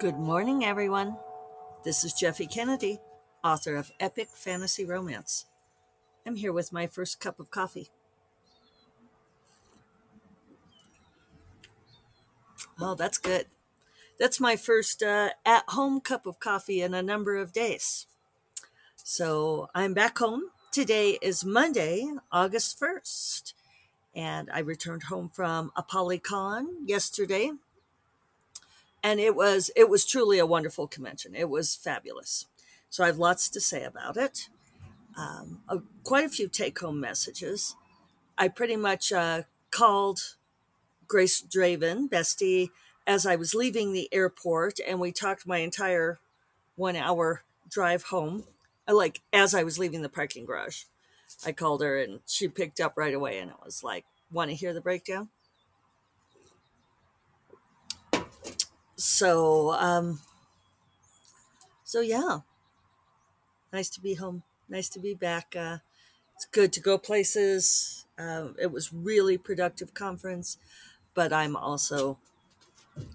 Good morning, everyone. This is Jeffe Kennedy, author of Epic Fantasy Romance. I'm here with my first cup of coffee. Oh, that's good. That's my first uh, at home cup of coffee in a number of days. So I'm back home. Today is Monday, August 1st, and I returned home from ApollyCon yesterday and it was it was truly a wonderful convention. It was fabulous. So I have lots to say about it. Um, quite a few take home messages. I pretty much uh, called Grace Draven, bestie, as I was leaving the airport, and we talked my entire one hour drive home. Uh, like as I was leaving the parking garage, I called her and she picked up right away, and it was like, "Want to hear the breakdown?" So um so yeah. Nice to be home. Nice to be back uh it's good to go places. Uh, it was really productive conference but i'm also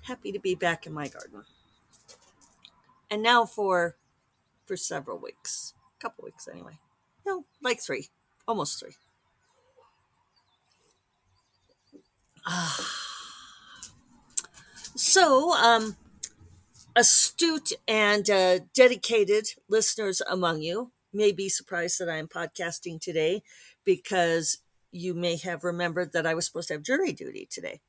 happy to be back in my garden. And now for for several weeks. A couple weeks anyway. No like three. Almost three. Ah so, um, astute and uh, dedicated listeners among you may be surprised that I am podcasting today because you may have remembered that I was supposed to have jury duty today.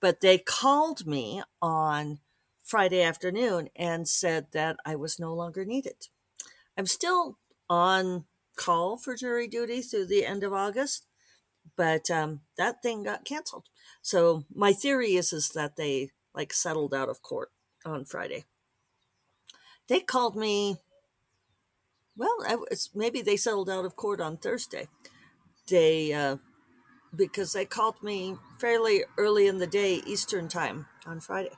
But they called me on Friday afternoon and said that I was no longer needed. I'm still on call for jury duty through the end of August, but um, that thing got canceled. So my theory is is that they like settled out of court on Friday. They called me. Well, it's, maybe they settled out of court on Thursday. They uh, because they called me fairly early in the day Eastern time on Friday.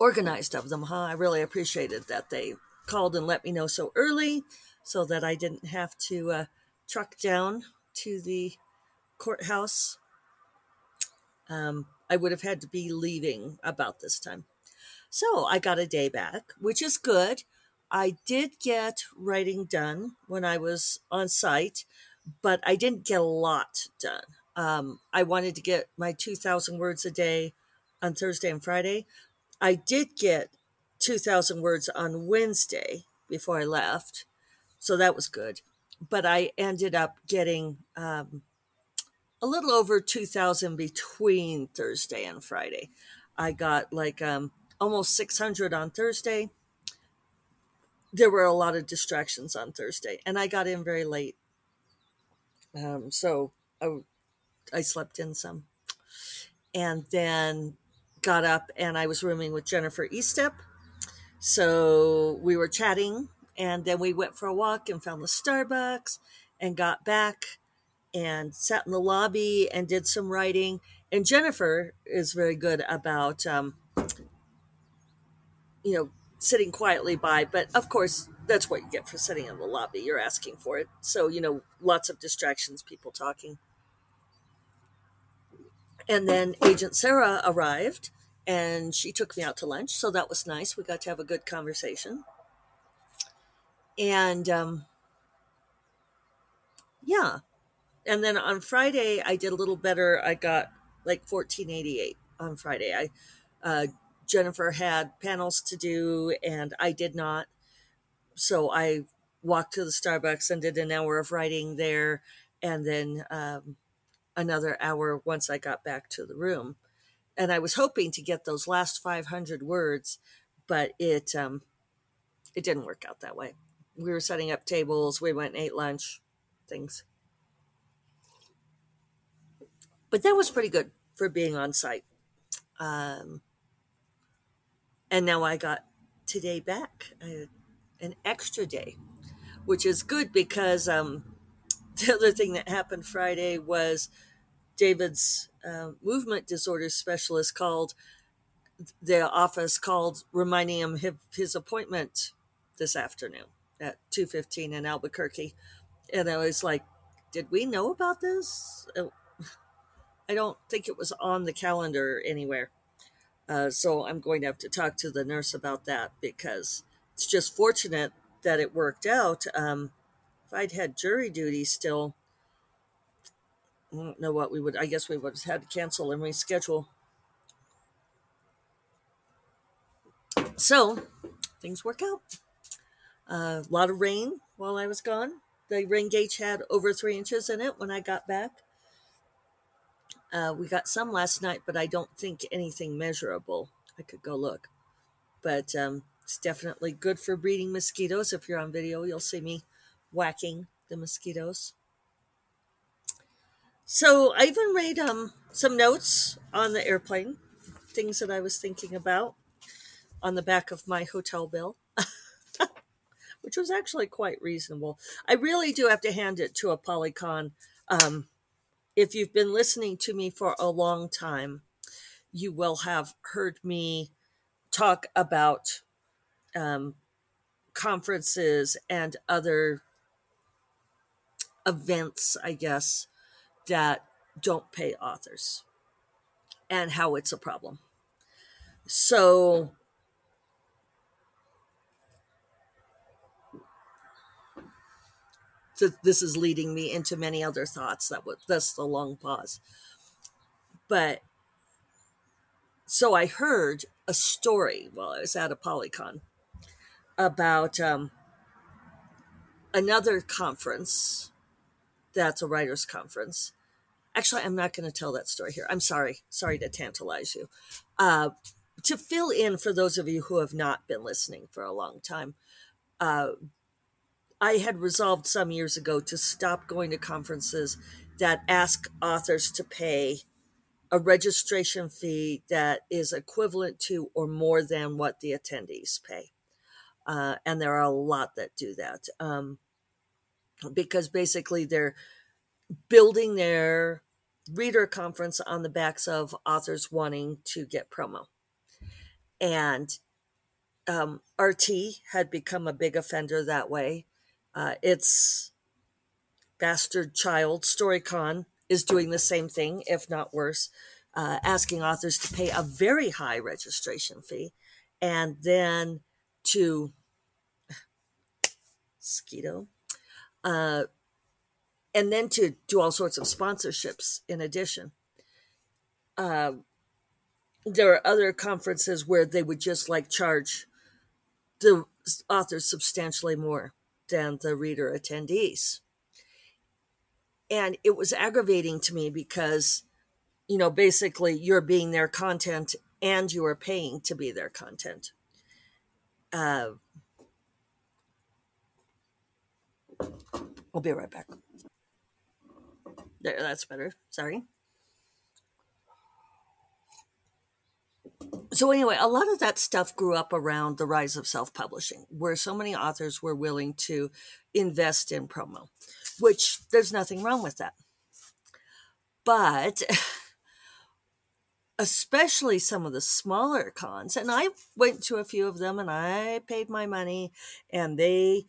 Organized of them, huh? I really appreciated that they called and let me know so early so that I didn't have to uh, truck down to the courthouse um, I would have had to be leaving about this time. So I got a day back, which is good. I did get writing done when I was on site, but I didn't get a lot done. Um, I wanted to get my 2,000 words a day on Thursday and Friday. I did get 2,000 words on Wednesday before I left. So that was good. But I ended up getting um, a little over 2000 between Thursday and Friday. I got like um, almost 600 on Thursday. There were a lot of distractions on Thursday, and I got in very late. Um, so I, I slept in some. And then got up and I was rooming with Jennifer Estep. So we were chatting, and then we went for a walk and found the Starbucks and got back and sat in the lobby and did some writing. And Jennifer is very good about, um, you know, sitting quietly by. But of course, that's what you get for sitting in the lobby. You're asking for it. So, you know, lots of distractions, people talking. And then Agent Sarah arrived and she took me out to lunch. So that was nice. We got to have a good conversation. And um, yeah, and then on Friday I did a little better. I got like 1488 on Friday. I uh, Jennifer had panels to do and I did not. So I walked to the Starbucks and did an hour of writing there and then um, another hour once I got back to the room. And I was hoping to get those last 500 words, but it um, it didn't work out that way. We were setting up tables, we went and ate lunch, things but that was pretty good for being on site. Um, and now I got today back, uh, an extra day, which is good because um, the other thing that happened Friday was David's uh, movement disorder specialist called the office called reminding him his, his appointment this afternoon at 2.15 in albuquerque and i was like did we know about this I don't think it was on the calendar anywhere. Uh, so I'm going to have to talk to the nurse about that because it's just fortunate that it worked out. Um, if I'd had jury duty still, I don't know what we would. I guess we would have had to cancel and reschedule. So things work out. A uh, lot of rain while I was gone. The rain gauge had over three inches in it when I got back. Uh, we got some last night, but I don't think anything measurable. I could go look. But um, it's definitely good for breeding mosquitoes. If you're on video, you'll see me whacking the mosquitoes. So I even made um, some notes on the airplane, things that I was thinking about on the back of my hotel bill, which was actually quite reasonable. I really do have to hand it to ApollyCon. Um, if you've been listening to me for a long time, you will have heard me talk about um, conferences and other events, I guess, that don't pay authors and how it's a problem. So, so this is leading me into many other thoughts that was that's the long pause. But so i heard a story while i was at ApollyCon about um, another conference that's a writers conference. Actually i'm not going to tell that story here. I'm sorry. Sorry to tantalize you. Uh, to fill in for those of you who have not been listening for a long time uh, I had resolved some years ago to stop going to conferences that ask authors to pay a registration fee that is equivalent to or more than what the attendees pay. Uh, and there are a lot that do that um, because basically they're building their reader conference on the backs of authors wanting to get promo. And um, RT had become a big offender that way. Uh, its bastard child, StoryCon, is doing the same thing, if not worse, uh, asking authors to pay a very high registration fee and then to Skeeto, uh, and then to do all sorts of sponsorships in addition. Uh, there are other conferences where they would just like charge the authors substantially more than the reader attendees. And it was aggravating to me because, you know, basically you're being their content and you are paying to be their content. Uh, I'll be right back. There, that's better. Sorry. So anyway, a lot of that stuff grew up around the rise of self-publishing, where so many authors were willing to invest in promo, which there's nothing wrong with that. But especially some of the smaller cons, and I went to a few of them and I paid my money and they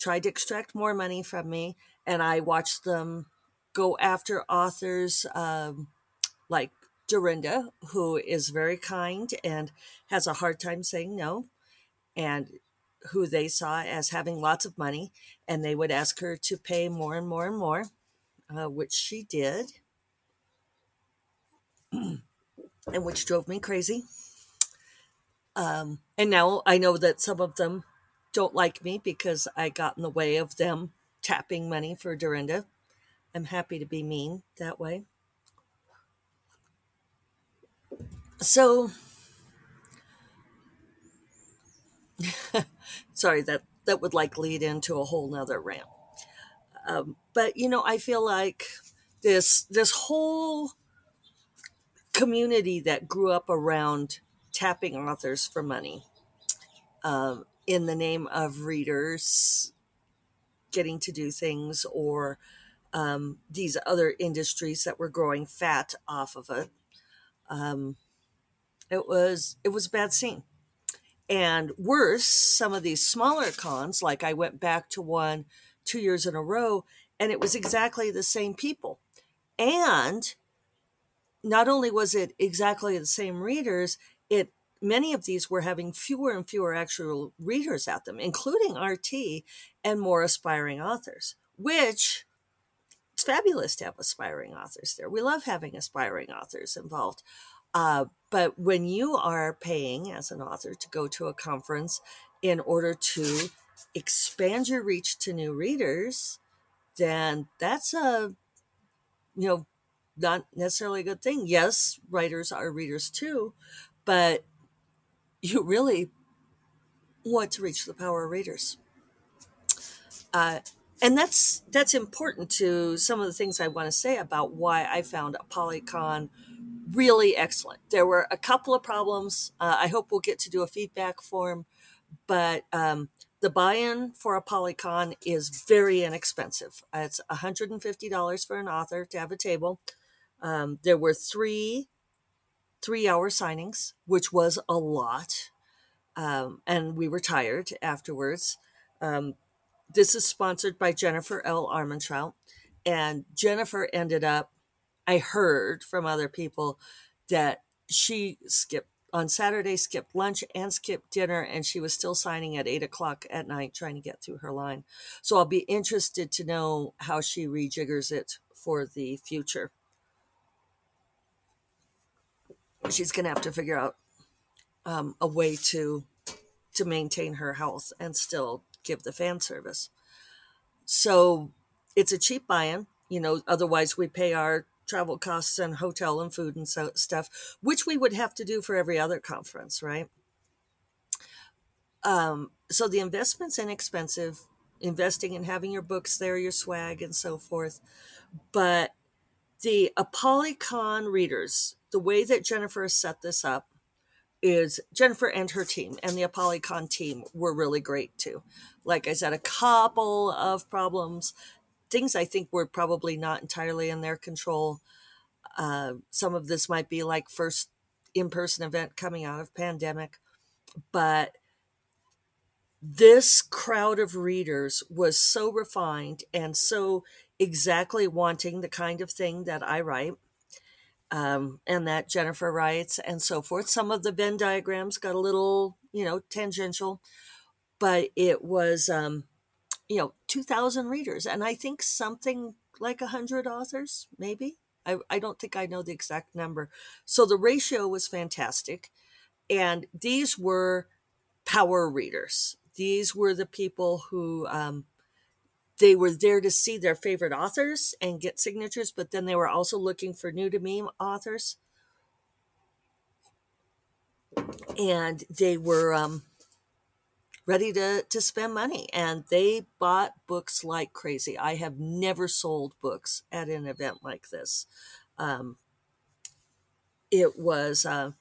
tried to extract more money from me and I watched them go after authors um, like Dorinda, who is very kind and has a hard time saying no, and who they saw as having lots of money, and they would ask her to pay more and more and more, uh, which she did, and which drove me crazy. Um, and now I know that some of them don't like me because I got in the way of them tapping money for Dorinda. I'm happy to be mean that way. So sorry that that would like lead into a whole nother rant. Um, but you know i feel like this this whole community that grew up around tapping authors for money um, in the name of readers getting to do things or um, these other industries that were growing fat off of it um, it was it was a bad scene. And worse, some of these smaller cons, like I went back to one two years in a row, and it was exactly the same people. And not only was it exactly the same readers, it many of these were having fewer and fewer actual readers at them, including RT and more aspiring authors, which it's fabulous to have aspiring authors there. We love having aspiring authors involved. Uh, but when you are paying as an author to go to a conference in order to expand your reach to new readers, then that's a you know not necessarily a good thing. Yes, writers are readers too, but you really want to reach the power of readers. Uh, and that's that's important to some of the things I want to say about why I found ApollyCon really excellent. There were a couple of problems. Uh, I hope we'll get to do a feedback form, but um, the buy-in for ApollyCon is very inexpensive. It's $150 for an author to have a table. Um, there were three three-hour signings, which was a lot, um, and we were tired afterwards. Um, this is sponsored by Jennifer L. Armentrout, and Jennifer ended up. I heard from other people that she skipped on Saturday, skipped lunch and skipped dinner, and she was still signing at eight o'clock at night trying to get through her line. So I'll be interested to know how she rejiggers it for the future. She's going to have to figure out um, a way to to maintain her health and still give the fan service. So it's a cheap buy-in. You know, otherwise we pay our travel costs and hotel and food and so stuff, which we would have to do for every other conference, right? Um, so the investment's inexpensive, investing in having your books there, your swag, and so forth. But the ApollyCon readers, the way that Jennifer set this up is Jennifer and her team and the ApollyCon team were really great too. Like I said, a couple of problems, things I think were probably not entirely in their control. Uh, some of this might be like first in-person event coming out of pandemic, but this crowd of readers was so refined and so exactly wanting the kind of thing that I write um, and that Jennifer writes and so forth. Some of the Venn diagrams got a little, you know, tangential, but it was, um, you know, 2,000 readers. And I think something like 100 authors, maybe. I, I don't think I know the exact number. So the ratio was fantastic. And these were power readers. These were the people who um, they were there to see their favorite authors and get signatures, but then they were also looking for new to me authors. And they were um, ready to, to spend money and they bought books like crazy. I have never sold books at an event like this. Um, it was uh,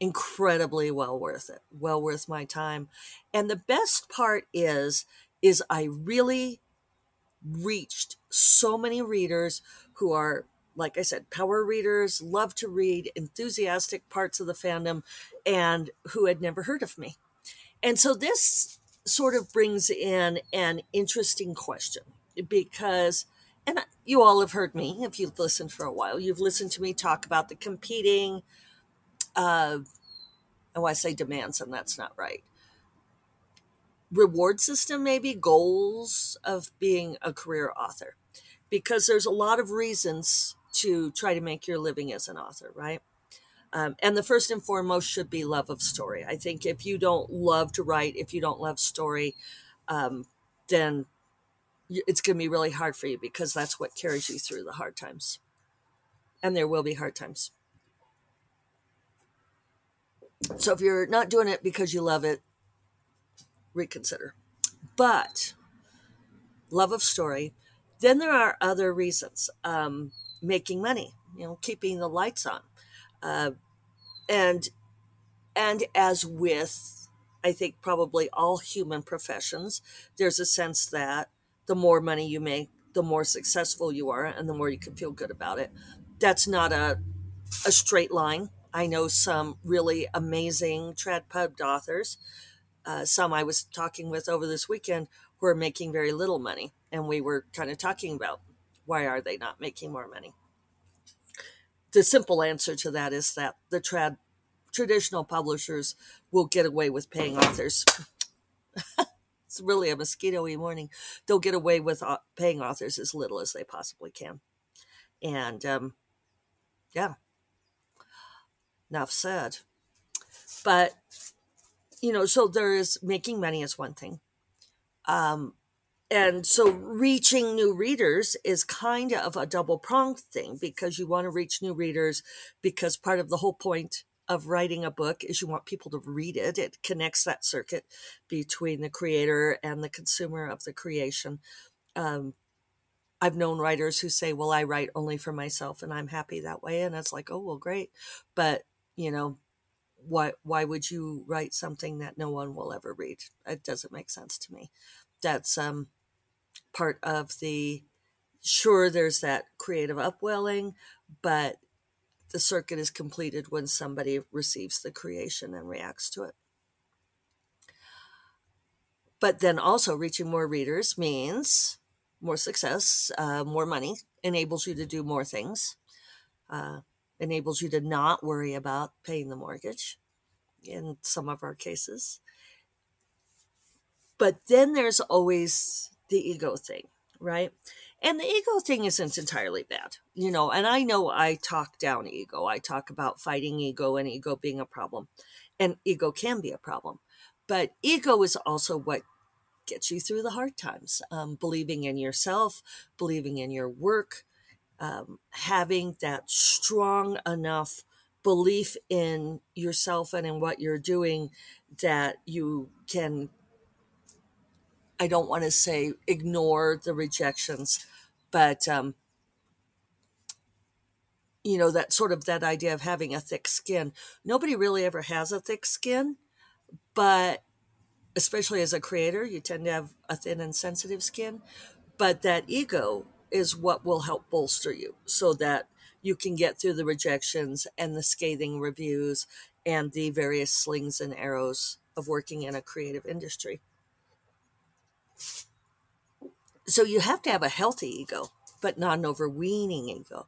incredibly well worth it, well worth my time. And the best part is is I really reached so many readers who are like I said, power readers, love to read, enthusiastic parts of the fandom, and who had never heard of me. And so this sort of brings in an interesting question because, and you all have heard me if you've listened for a while, you've listened to me talk about the competing, uh, oh, I say demands, and that's not right reward system, maybe goals of being a career author, because there's a lot of reasons to try to make your living as an author, right? Um, and the first and foremost should be love of story. I think if you don't love to write, if you don't love story, um, then it's going to be really hard for you because that's what carries you through the hard times. And there will be hard times. So if you're not doing it because you love it, reconsider. But love of story. Then there are other reasons. Um, making money, you know, keeping the lights on, uh, and and as with, I think probably all human professions, there's a sense that the more money you make, the more successful you are, and the more you can feel good about it. That's not a a straight line. I know some really amazing trad pub authors uh, some I was talking with over this weekend who are making very little money. And we were kind of talking about why are they not making more money? The simple answer to that is that the trad traditional publishers will get away with paying authors. it's really a mosquito-y morning. They'll get away with uh, paying authors as little as they possibly can. And um, yeah, enough said. But you know, so there is making money is one thing. Um, and so reaching new readers is kind of a double pronged thing because you want to reach new readers because part of the whole point of writing a book is you want people to read it. It connects that circuit between the creator and the consumer of the creation. Um, I've known writers who say, Well, I write only for myself and I'm happy that way. And it's like, Oh, well, great. But, you know, why, why would you write something that no one will ever read? It doesn't make sense to me. That's um, part of the, sure, there's that creative upwelling, but the circuit is completed when somebody receives the creation and reacts to it. But then also reaching more readers means more success, uh, more money, enables you to do more things, uh, enables you to not worry about paying the mortgage in some of our cases. But then there's always the ego thing, right? And the ego thing isn't entirely bad, you know. And I know I talk down ego. I talk about fighting ego and ego being a problem. And ego can be a problem. But ego is also what gets you through the hard times. Um, believing in yourself, believing in your work, um, having that strong enough belief in yourself and in what you're doing that you can I don't want to say ignore the rejections, but um, you know that sort of that idea of having a thick skin. Nobody really ever has a thick skin, but especially as a creator, you tend to have a thin and sensitive skin. But that ego is what will help bolster you, so that you can get through the rejections and the scathing reviews and the various slings and arrows of working in a creative industry. So you have to have a healthy ego, but not an overweening ego.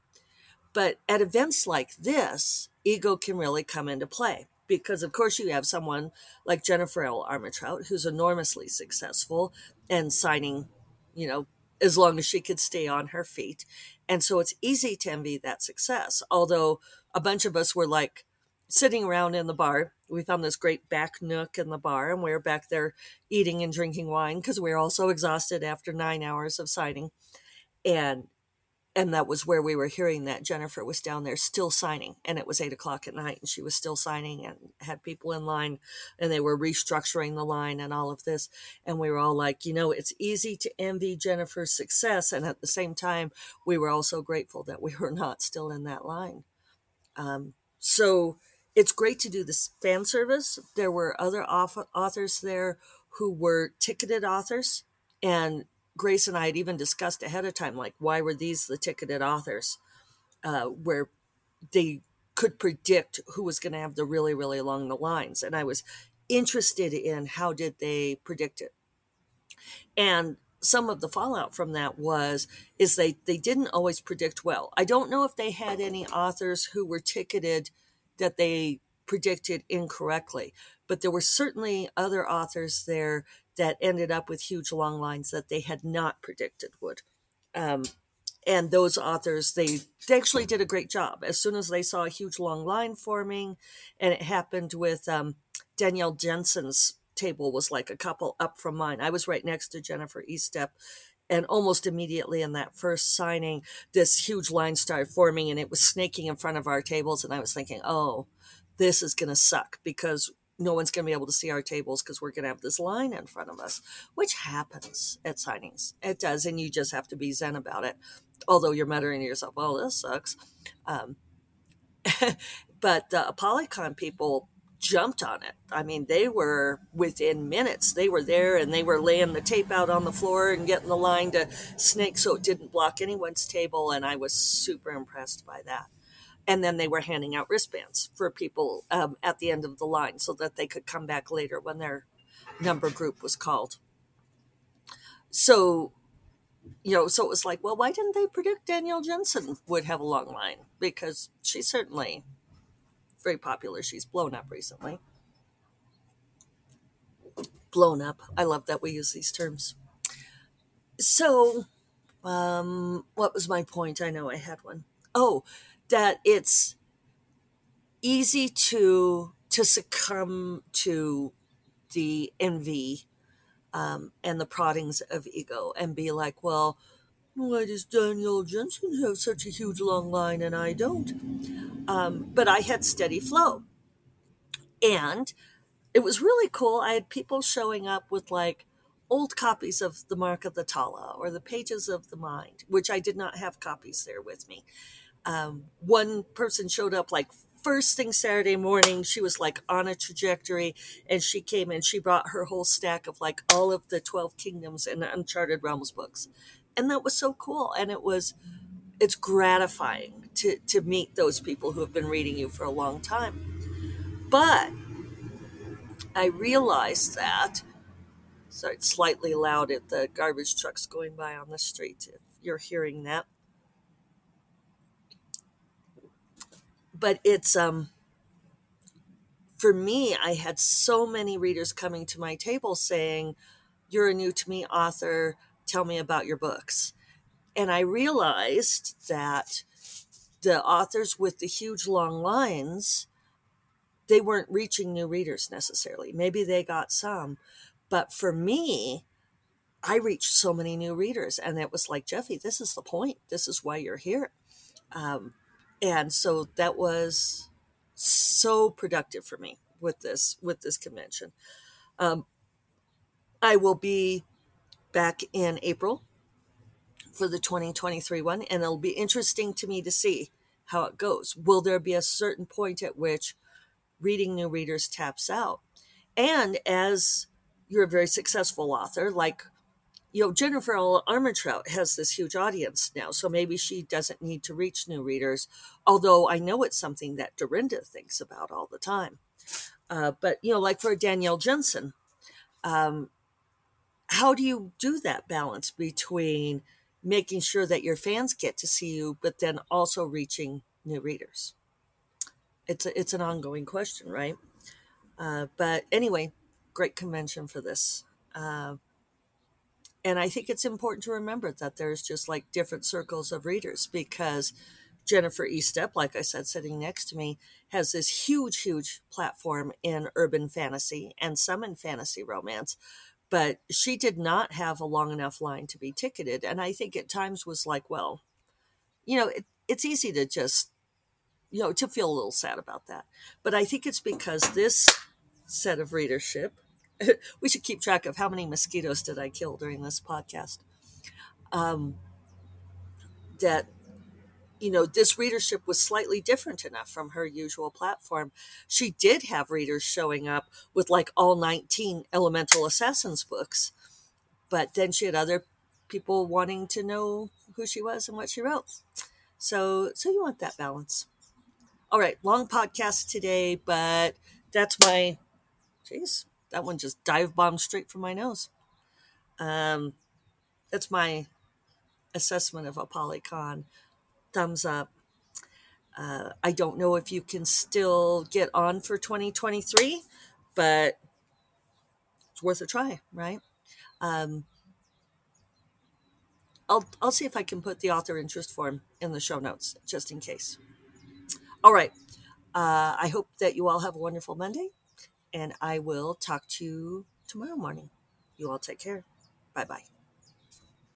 But at events like this, ego can really come into play because, of course, you have someone like Jennifer L. Armentrout, who's enormously successful and signing, you know, as long as she could stay on her feet. And so it's easy to envy that success. Although a bunch of us were like sitting around in the bar we found this great back nook in the bar and we were back there eating and drinking wine because we were all so exhausted after nine hours of signing. And and that was where we were hearing that jennifer was down there still signing and it was eight o'clock at night and she was still signing and had people in line and they were restructuring the line and all of this. And we were all like you know it's easy to envy jennifer's success and at the same time we were also grateful that we were not still in that line. Um, so it's great to do this fan service. There were other authors there who were ticketed authors, and Grace and I had even discussed ahead of time, like why were these the ticketed authors, uh, where they could predict who was going to have the really really long the lines, and I was interested in how did they predict it, and some of the fallout from that was is they they didn't always predict well. I don't know if they had any authors who were ticketed that they predicted incorrectly. But there were certainly other authors there that ended up with huge long lines that they had not predicted would. Um, and those authors, they, they actually did a great job. As soon as they saw a huge long line forming, and it happened with um, Danielle Jensen's table was like a couple up from mine. I was right next to Jennifer Estep, and almost immediately in that first signing, this huge line started forming and it was snaking in front of our tables. And I was thinking, oh, this is going to suck because no one's going to be able to see our tables because we're going to have this line in front of us, which happens at signings. It does. And you just have to be zen about it. Although you're muttering to yourself, well, this sucks. Um, but the ApollyCon people jumped on it. I mean, they were within minutes. They were there and they were laying the tape out on the floor and getting the line to snake so it didn't block anyone's table. And I was super impressed by that. And then they were handing out wristbands for people um, at the end of the line so that they could come back later when their number group was called. So, you know, so it was like, well, why didn't they predict Danielle Jensen would have a long line? Because she certainly very popular. She's blown up recently. Blown up. I love that we use these terms. So, um, what was my point? I know I had one. Oh, that it's easy to to succumb to the envy um, and the proddings of ego and be like, well, why does Danielle Jensen have such a huge long line and I don't? Um, but I had steady flow. And it was really cool. I had people showing up with like old copies of The Mark of the Tala or The Pages of the Mind, which I did not have copies there with me. Um, one person showed up like first thing Saturday morning, she was like on a trajectory and she came and she brought her whole stack of like all of the 12 kingdoms and Uncharted Realms books. And that was so cool. And it was, it's gratifying to, to meet those people who have been reading you for a long time. But I realized that, so it's slightly loud at the garbage trucks going by on the street if you're hearing that. but it's um for me i had so many readers coming to my table saying you're a new to me author tell me about your books. And i realized that the authors with the huge long lines they weren't reaching new readers necessarily. Maybe they got some but for me i reached so many new readers and it was like Jeffe, this is the point. This is why you're here. Um, and so that was so productive for me with this with this convention. Um, i will be back in april for the 2023 one and it'll be interesting to me to see how it goes will there be a certain point at which reading new readers taps out and as you're a very successful author like you know, Jennifer Armentrout has this huge audience now, so maybe she doesn't need to reach new readers. Although I know it's something that Dorinda thinks about all the time. Uh, but you know, like for Danielle Jensen, um, how do you do that balance between making sure that your fans get to see you, but then also reaching new readers? It's a, it's an ongoing question, right? Uh, but anyway, great convention for this. Uh, and I think it's important to remember that there's just like different circles of readers because Jennifer Estep, like I said, sitting next to me, has this huge, huge platform in urban fantasy and some in fantasy romance. But she did not have a long enough line to be ticketed. And I think at times was like, well, you know, it, it's easy to just, you know, to feel a little sad about that. But I think it's because this set of readership we should keep track of how many mosquitoes did I kill during this podcast. Um, that you know this readership was slightly different enough from her usual platform she did have readers showing up with like all 19 elemental assassins books but then she had other people wanting to know who she was and what she wrote so so you want that balance all right long podcast today but that's my jeez that one just dive bombed straight from my nose. Um, that's my assessment of ApollyCon. Thumbs up. Uh, I don't know if you can still get on for 2023, but it's worth a try, right? Um, I'll, I'll see if I can put the author interest form in the show notes just in case. All right. Uh, I hope that you all have a wonderful Monday and I will talk to you tomorrow morning. You all take care. Bye bye.